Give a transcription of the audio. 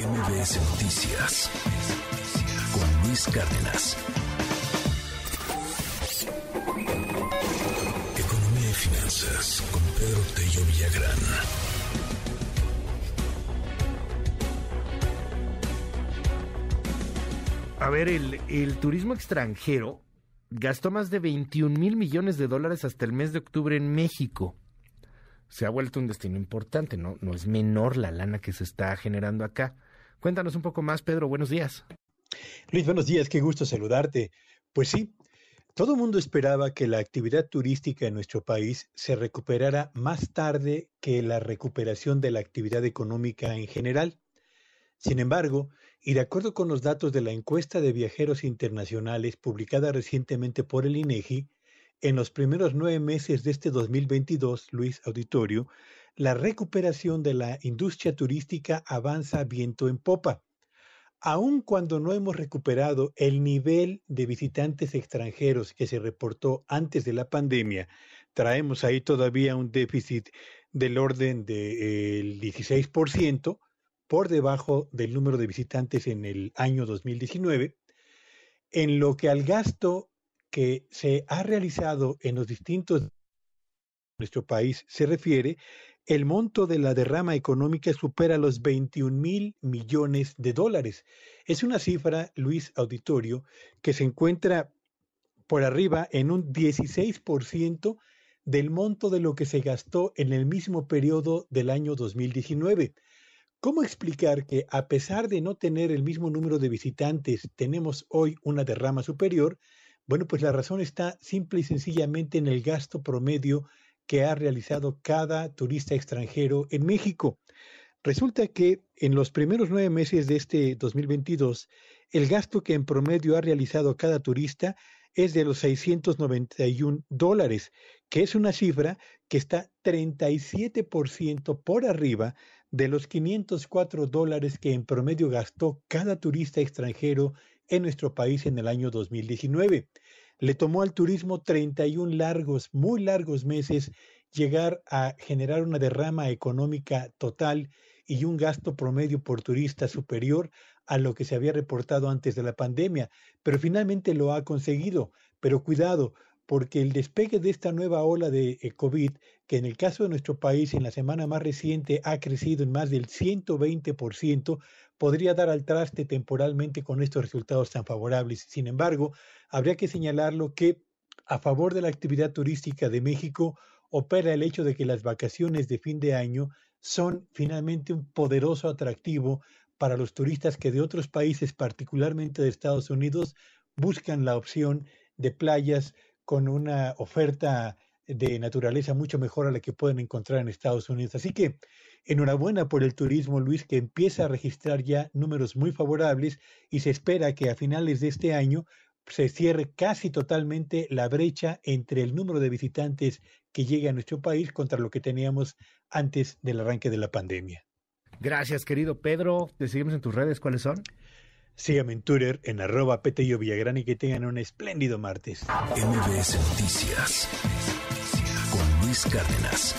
MBS Noticias con Luis Cárdenas. Economía y finanzas con Pedro Tello Villagrán. A ver, el, el turismo extranjero gastó más de 21 mil millones de dólares hasta el mes de octubre en México. Se ha vuelto un destino importante, ¿no? No es menor la lana que se está generando acá. Cuéntanos un poco más, Pedro. Buenos días. Luis, buenos días. Qué gusto saludarte. Pues sí, todo el mundo esperaba que la actividad turística en nuestro país se recuperara más tarde que la recuperación de la actividad económica en general. Sin embargo, y de acuerdo con los datos de la encuesta de viajeros internacionales publicada recientemente por el INEGI, en los primeros nueve meses de este 2022, Luis Auditorio, la recuperación de la industria turística avanza viento en popa. Aun cuando no hemos recuperado el nivel de visitantes extranjeros que se reportó antes de la pandemia, traemos ahí todavía un déficit del orden del 16%, por debajo del número de visitantes en el año 2019. En lo que al gasto que se ha realizado en los distintos nuestro país se refiere, el monto de la derrama económica supera los 21 mil millones de dólares. Es una cifra, Luis Auditorio, que se encuentra por arriba en un 16% del monto de lo que se gastó en el mismo periodo del año 2019. ¿Cómo explicar que a pesar de no tener el mismo número de visitantes, tenemos hoy una derrama superior? Bueno, pues la razón está simple y sencillamente en el gasto promedio que ha realizado cada turista extranjero en México. Resulta que en los primeros nueve meses de este 2022, el gasto que en promedio ha realizado cada turista es de los 691 dólares, que es una cifra que está 37% por arriba de los 504 dólares que en promedio gastó cada turista extranjero en nuestro país en el año 2019. Le tomó al turismo 31 largos, muy largos meses llegar a generar una derrama económica total y un gasto promedio por turista superior a lo que se había reportado antes de la pandemia, pero finalmente lo ha conseguido. Pero cuidado, porque el despegue de esta nueva ola de eh, COVID, que en el caso de nuestro país en la semana más reciente ha crecido en más del 120%, podría dar al traste temporalmente con estos resultados tan favorables. Sin embargo, habría que señalarlo que a favor de la actividad turística de México opera el hecho de que las vacaciones de fin de año son finalmente un poderoso atractivo para los turistas que de otros países, particularmente de Estados Unidos, buscan la opción de playas con una oferta de naturaleza mucho mejor a la que pueden encontrar en Estados Unidos. Así que Enhorabuena por el turismo, Luis, que empieza a registrar ya números muy favorables y se espera que a finales de este año se cierre casi totalmente la brecha entre el número de visitantes que llega a nuestro país contra lo que teníamos antes del arranque de la pandemia. Gracias, querido Pedro. Te seguimos en tus redes. ¿Cuáles son? Síganme en Twitter en arroba Petello Villagrán y que tengan un espléndido martes. MBS Noticias con Luis Cárdenas.